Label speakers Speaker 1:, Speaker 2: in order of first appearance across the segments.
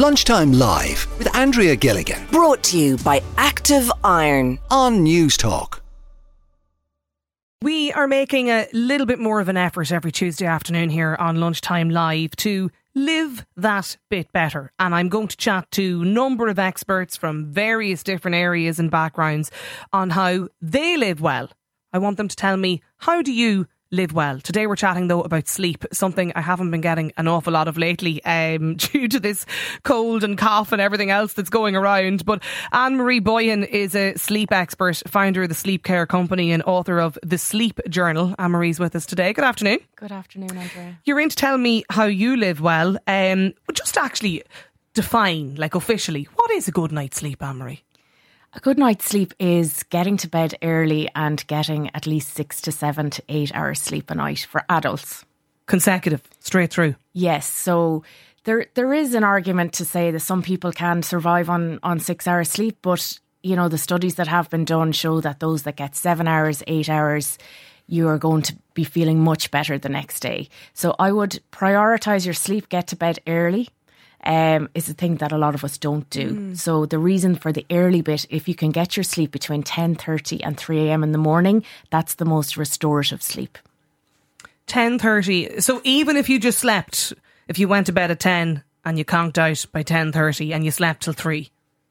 Speaker 1: Lunchtime Live with Andrea Gilligan
Speaker 2: Brought to you by Active Iron.
Speaker 1: on Newstalk.
Speaker 3: We are making a little bit more of an effort every Tuesday afternoon here on Lunchtime Live to live that bit better. And I'm going to chat to a number of experts from various different areas and backgrounds on how they live well. I want them to tell me how do you live well. Today we're chatting though about sleep, something I haven't been getting an awful lot of lately um, due to this cold and cough and everything else that's going around. But Anne Marie Boyhan is a sleep expert, founder of the Sleep Care Company and author of The Sleep Journal. Anne Marie's with us today. Good afternoon.
Speaker 4: Good afternoon, Andrea.
Speaker 3: You're in to tell me how you live well. Um, just actually define, like officially, what is a good night's sleep, Anne Marie?
Speaker 4: A good night's sleep is getting to bed early and getting at least six to seven to eight hours sleep a night for adults.
Speaker 3: Consecutive, straight through.
Speaker 4: Yes, so there there is an argument to say that some people can survive on on six hours sleep, but you know the studies that have been done show that those that get seven hours, eight hours, you are going to be feeling much better the next day. So I would prioritize your sleep, get to bed early. Um, is a thing that a lot of us don't do. So the reason for the early bit, if you can get your sleep between ten thirty and three a.m. in the morning, that's the most restorative sleep.
Speaker 3: Ten thirty. So even if you just slept, if you went to bed at ten and you conked out by ten thirty and you slept till three,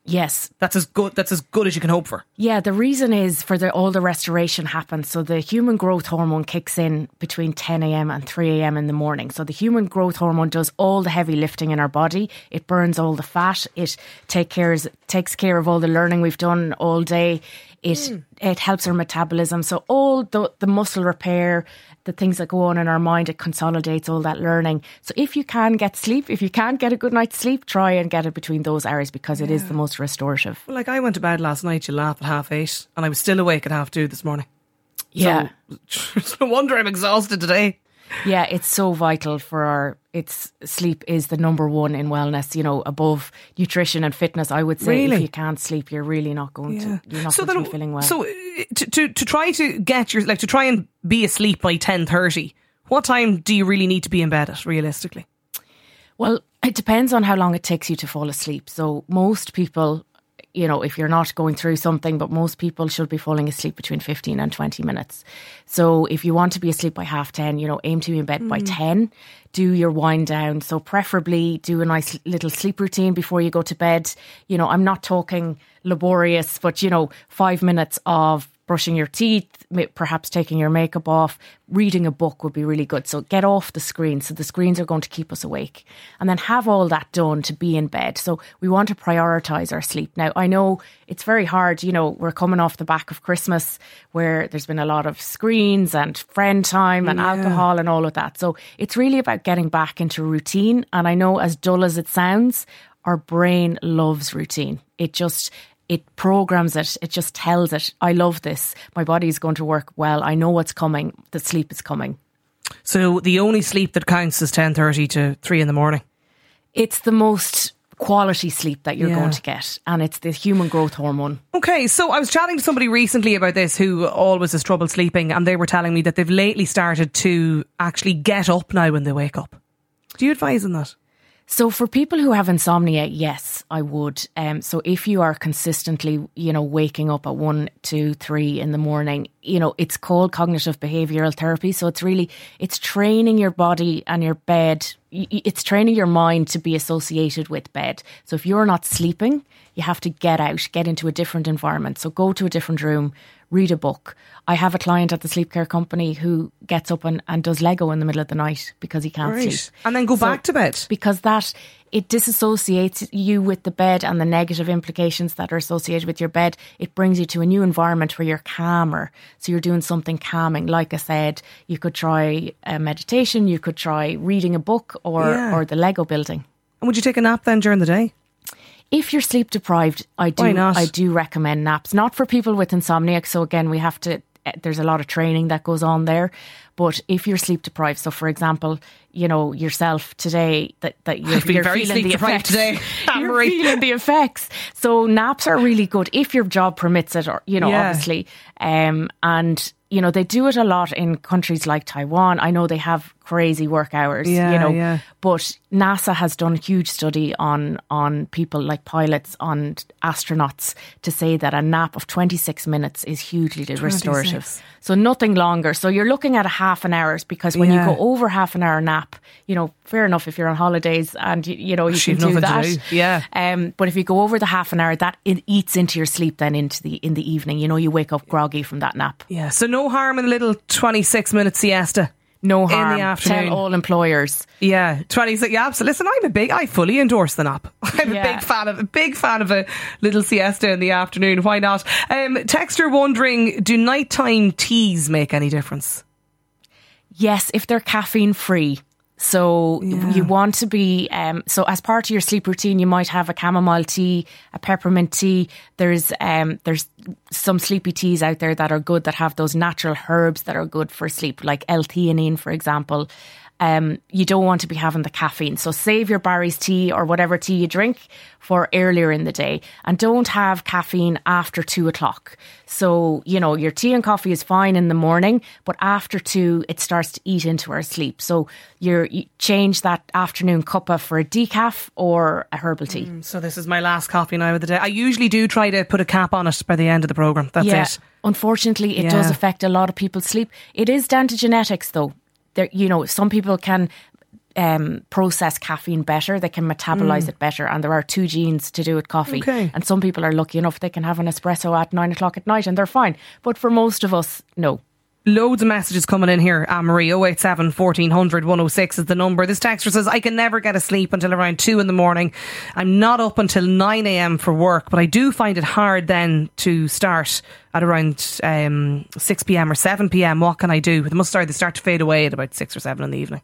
Speaker 4: Yes,
Speaker 3: that's as good. That's as good as you can hope for.
Speaker 4: Yeah, the reason is for the all the restoration happens. So the human growth hormone kicks in between 10 a.m. and 3 a.m. in the morning. So the human growth hormone does all the heavy lifting in our body. It burns all the fat. It take cares takes care of all the learning we've done all day. It hmm. it helps our metabolism. So all the the muscle repair, the things that go on in our mind, it consolidates all that learning. So if you can get sleep, if you can't get a good night's sleep, try and get it between those hours because it is the most restorative.
Speaker 3: Well, like I went to bed last night, you laugh at half eight, and I was still awake at half two this morning.
Speaker 4: Yeah.
Speaker 3: So, no wonder I'm exhausted today.
Speaker 4: Yeah, it's so vital for our. It's sleep is the number one in wellness. You know, above nutrition and fitness. I would say
Speaker 3: Really?
Speaker 4: if you can't sleep, you're really not going to. You're not
Speaker 3: so
Speaker 4: going to be feeling well.
Speaker 3: So uh, to, to to try to get your like to try and be asleep by ten thirty. What time do you really need to be in bed at realistically?
Speaker 4: Well, it depends on how long it takes you to fall asleep. So most people, you know, if you're not going through something, but most people should be falling asleep between 15 and 20 minutes. So if you want to be asleep by half 10, you know, aim to be in bed by mm. 10. Do your wind down. So preferably do a nice little sleep routine before you go to bed. You know, I'm not talking laborious, but you know, 5 minutes of brushing your teeth, perhaps taking your makeup off, reading a book would be really good. So get off the screen. So the screens are going to keep us awake. And then have all that done to be in bed. So we want to prioritize our sleep. Now, I know it's very hard. You know, we're coming off the back of Christmas where there's been a lot of screens and friend time and alcohol and all of that. So it's really about getting back into routine. And I know as dull as it sounds, our brain loves routine. It just, it programs it. It just tells it, I love this. My body is going to work well. I know what's coming. The sleep is coming.
Speaker 3: So the only sleep that counts is ten thirty to three in the morning.
Speaker 4: It's the most quality sleep that you're
Speaker 3: Yeah.
Speaker 4: going to get. And it's the human growth hormone.
Speaker 3: Okay, so I was chatting to somebody recently about this who always has trouble sleeping, and they were telling me that they've lately started to actually get up now when they wake up. Do you advise on that?
Speaker 4: So for people who have insomnia, yes, I would. Um, so if you are consistently, you know, waking up at one, two, three in the morning, you know, it's called cognitive behavioral therapy. So it's really, it's training your body and your bed. It's training your mind to be associated with bed. So if you're not sleeping, you have to get out, get into a different environment. So go to a different room, read a book. I have a client at the sleep care company who gets up and, and does Lego in the middle of the night because he can't sleep
Speaker 3: And then go
Speaker 4: So-
Speaker 3: back to bed.
Speaker 4: because that it disassociates you with the bed and the negative implications that are associated with your bed. It brings you to a new environment where you're calmer. So you're doing something calming. Like I said, you could try a meditation, you could try reading a book or
Speaker 3: Yeah.
Speaker 4: or the Lego building.
Speaker 3: And would you take a nap then during the day?
Speaker 4: If you're sleep deprived, I do
Speaker 3: not?
Speaker 4: I do recommend naps. Not for people with insomnia. So again, we have to. eh, There's a lot of training that goes on there, But if you're sleep deprived, so for example, you know yourself today that that you're, you're
Speaker 3: very
Speaker 4: feeling
Speaker 3: sleep
Speaker 4: the
Speaker 3: deprived
Speaker 4: effects.
Speaker 3: today,
Speaker 4: you're feeling the effects. So naps are really good if your job permits it, or you know,
Speaker 3: Yeah.
Speaker 4: obviously. Um, and you know they do it a lot in countries like Taiwan. I know they have crazy work hours.
Speaker 3: Yeah,
Speaker 4: you know,
Speaker 3: yeah.
Speaker 4: but NASA has done a huge study on on people like pilots, on astronauts, to say that a nap of 26 minutes is hugely restorative.
Speaker 3: 26.
Speaker 4: So nothing longer. So you're looking at a half an hour because when
Speaker 3: Yeah.
Speaker 4: you go over half an hour nap, you know, fair enough if you're on holidays and you, you know you
Speaker 3: You've
Speaker 4: can do that.
Speaker 3: do. Yeah.
Speaker 4: Um, but if you go over the half an hour, that it eats into your sleep. Then into the in the evening, you know, you wake up groggy from that nap.
Speaker 3: Yeah, so no harm in a little 26 minute siesta.
Speaker 4: No in
Speaker 3: the
Speaker 4: harm.
Speaker 3: afternoon.
Speaker 4: Tell all employers.
Speaker 3: Yeah, 26. Yeah, absolutely. Listen, I'm a big, I fully endorse the nap. I'm a big fan of, a big fan of a little siesta in the afternoon. Why not? Um, Texter wondering, do nighttime teas make any difference?
Speaker 4: Yes, if they're caffeine free. So
Speaker 3: Yeah.
Speaker 4: you want to be um, so as part of your sleep routine, you might have a chamomile tea, a peppermint tea. There's um, there's some sleepy teas out there that are good that have those natural herbs that are good for sleep, like L-theanine, for example. Um, you don't want to be having the caffeine. So save your Barry's tea or whatever tea you drink for earlier in the day, and don't have caffeine after two o'clock. So you know your tea and coffee is fine in the morning, but after two, it starts to eat into our sleep. So you're, you change that afternoon cuppa for a decaf or a herbal tea.
Speaker 3: So this is my last coffee now of the day. I usually do try to put a cap on it by the end of the program. That's
Speaker 4: yeah,
Speaker 3: it.
Speaker 4: unfortunately, it does affect a lot of people's sleep. It is down to genetics, though. There, you know, some people can um, process caffeine better; they can metabolize it better, and there are two genes to do with coffee.
Speaker 3: Okay.
Speaker 4: And some people are lucky enough they can have an espresso at nine o'clock at night, and they're fine. But for most of us, no.
Speaker 3: Loads of messages coming in here. Anne Marie 087 1400 106 is the number. This texter says, I can never get asleep until around 2 in the morning. I'm not up until 9 a.m. for work, but I do find it hard then to start at around um, 6 p.m. or 7 p.m. What can I do? They must start, they start to fade away at about 6 or 7 in the evening.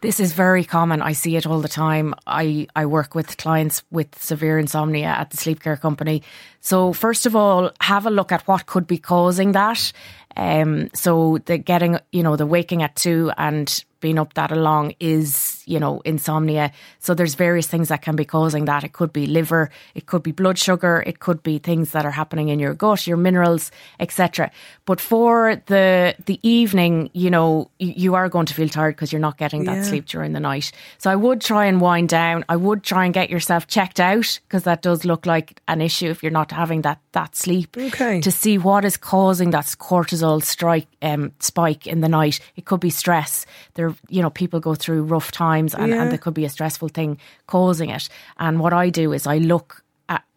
Speaker 4: This is very common. I see it all the time. I, I work with clients with severe insomnia at the sleep care company. So first of all, have a look at what could be causing that. Um, so the getting, you know, the waking at two and being up that long is, you know, insomnia. So there's various things that can be causing that. It could be liver, it could be blood sugar, it could be things that are happening in your gut, your minerals, etc. But for the the evening, you know, you, are going to feel tired because you're not getting that
Speaker 3: Yeah.
Speaker 4: sleep during the night. So I would try and wind down. I would try and get yourself checked out because that does look like an issue if you're not having that that sleep.
Speaker 3: Okay.
Speaker 4: To see what is causing that cortisol strike um, spike in the night. It could be stress. There, you know, people go through rough times, and,
Speaker 3: Yeah.
Speaker 4: and there could be a stressful thing causing it. And what I do is I look.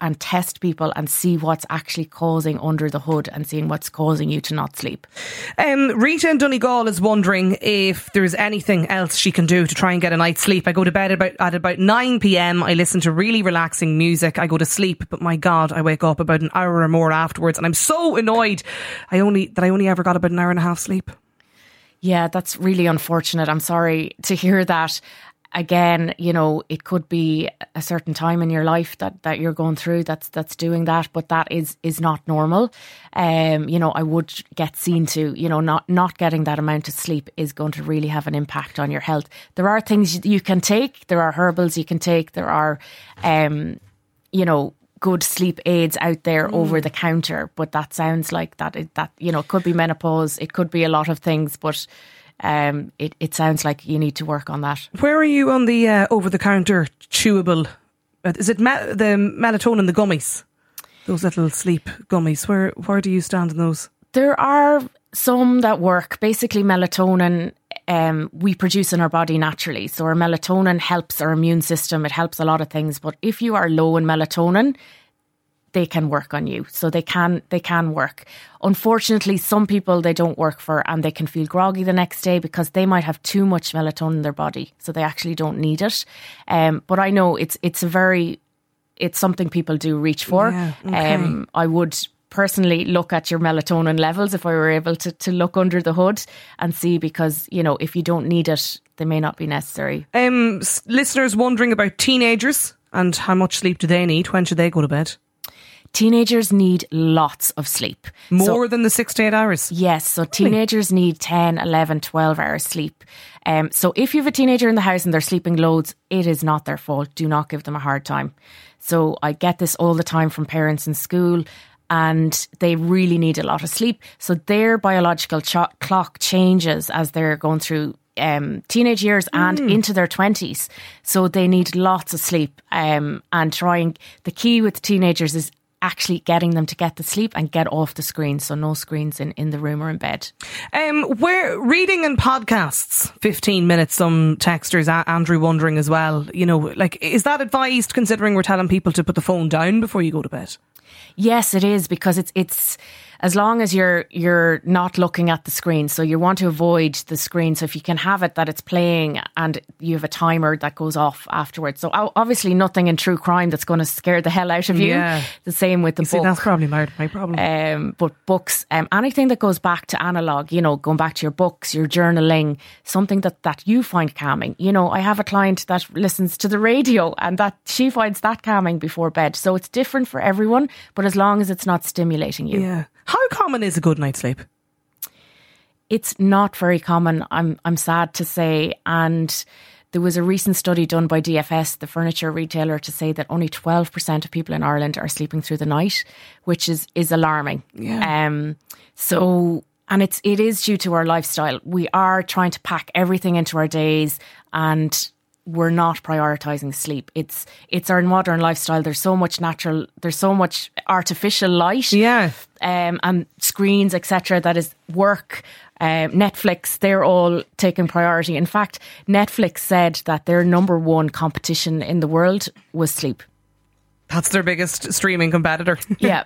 Speaker 4: And test people and see what's actually causing under the hood and seeing what's causing you to not sleep.
Speaker 3: Um, Rita in Donegal is wondering if there's anything else she can do to try and get a night's sleep. I go to bed about at about nine p.m. I listen to really relaxing music. I go to sleep, but my God, I wake up about an hour or more afterwards, and I'm so annoyed. I only that I only ever got about an hour and a half sleep.
Speaker 4: Yeah, that's really unfortunate. I'm sorry to hear that. Again, you know, it could be a certain time in your life that, that you're going through that's that's doing that, but that is is not normal. Um, you know, I would get seen to, you know, not not getting that amount of sleep is going to really have an impact on your health. There are things you can take, there are herbals you can take, there are um, you know, good sleep aids out there over the counter, but that sounds like that it, that you know, it could be menopause, it could be a lot of things, but um, it, it sounds like you need to work on that.
Speaker 3: Where are you on the uh, over the counter chewable? uh, Is it me- the melatonin, the gummies, those little sleep gummies? Where where do you stand in those?
Speaker 4: There are some that work. Basically, melatonin um, we produce in our body naturally. So our melatonin helps our immune system. It helps a lot of things. But if you are low in melatonin, they can work on you. So they can they can work. Unfortunately, some people they don't work for and they can feel groggy the next day because they might have too much melatonin in their body. So they actually don't need it. Um, but I know it's it's a very it's something people do reach for.
Speaker 3: Yeah, okay.
Speaker 4: Um, I would personally look at your melatonin levels if I were able to, to look under the hood and see because, you know, if you don't need it, they may not be necessary.
Speaker 3: Um, listeners wondering about teenagers and how much sleep do they need? When should they go to bed?
Speaker 4: teenagers need lots of sleep.
Speaker 3: More
Speaker 4: So-
Speaker 3: than the six to eight hours.
Speaker 4: Yes, so teenagers need 10, 11, 12 hours sleep. Um, so if you have a teenager in the house and they're sleeping loads, it is not their fault. Do not give them a hard time. So I get this all the time from parents in school and they really need a lot of sleep. So their biological cho- clock changes as they're going through um, teenage years and into their 20s. So they need lots of sleep um, and trying. The key with teenagers is actually getting them to get the sleep and get off the screen. So no screens in, in the room or in bed.
Speaker 3: Um, where reading and podcasts, fifteen minutes. Some texters, Andrew, wondering as well. You know, like is that advised? Considering we're telling people to put the phone down before you go to bed.
Speaker 4: Yes, it is because it's it's as long as you're you're not looking at the screen. So you want to avoid the screen. So if you can have it that it's playing and you have a timer that goes off afterwards. So obviously nothing in true crime that's going to scare the hell out of you.
Speaker 3: Yeah.
Speaker 4: The same with the
Speaker 3: See,
Speaker 4: book.
Speaker 3: that's probably my, my problem.
Speaker 4: Um, but books, um, anything that goes back to analog, you know, going back to your books, your journaling, something that, that you find calming. You know, I have a client that listens to the radio and that she finds that calming before bed. So it's different for everyone, but as long as it's not stimulating you.
Speaker 3: yeah. How common is a good night's sleep?
Speaker 4: It's not very common, I'm I'm sad to say. And there was a recent study done by DFS, the furniture retailer, to say that only twelve percent of people in Ireland are sleeping through the night, which is is alarming.
Speaker 3: Yeah.
Speaker 4: Um so and it's it is due to our lifestyle. We are trying to pack everything into our days and we're not prioritizing sleep. It's it's our modern lifestyle. There's so much natural there's so much artificial light
Speaker 3: Yeah.
Speaker 4: um, and screens, etc. That is work, um, Netflix. They're all taking priority. In fact, Netflix said that their number one competition in the world was sleep.
Speaker 3: That's their biggest streaming competitor.
Speaker 4: Yeah,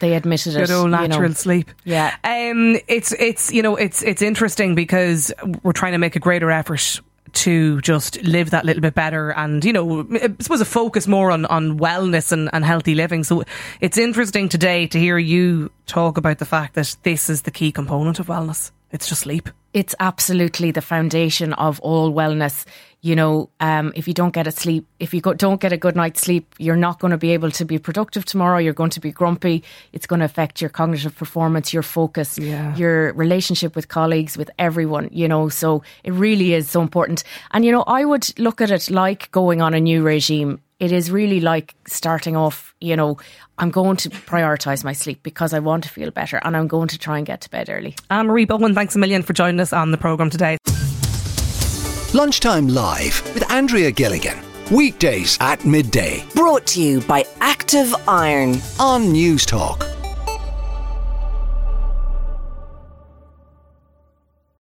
Speaker 4: they admitted it.
Speaker 3: Good old
Speaker 4: you know.
Speaker 3: natural sleep.
Speaker 4: Yeah.
Speaker 3: Um, it's it's you know it's it's interesting because we're trying to make a greater effort to just live that little bit better and you know I suppose a focus more on on wellness and, and healthy living. So it's interesting today to hear you talk about the fact that this is the key component of wellness. It's just sleep.
Speaker 4: It's absolutely the foundation of all wellness. You know, um, if you don't get a sleep, if you go, don't get a good night's sleep, you're not going to be able to be productive tomorrow. You're going to be grumpy. It's going to affect your cognitive performance, your focus,
Speaker 3: Yeah.
Speaker 4: your relationship with colleagues, with everyone. You know, so it really is so important. And you know, I would look at it like going on a new regime. It is really like starting off, you know, I'm going to prioritize my sleep because I want to feel better and I'm going to try and get to bed early.
Speaker 3: Anne Marie Boyhan, thanks a million for joining us on the programme today.
Speaker 1: Lunchtime Live with Andrea Gilligan. Weekdays at midday
Speaker 2: Brought to you by Active Iron.
Speaker 1: on Newstalk.